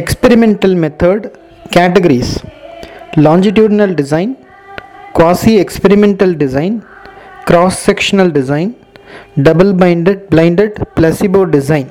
experimental method categories longitudinal design quasi experimental design cross sectional design double blinded blinded placebo design.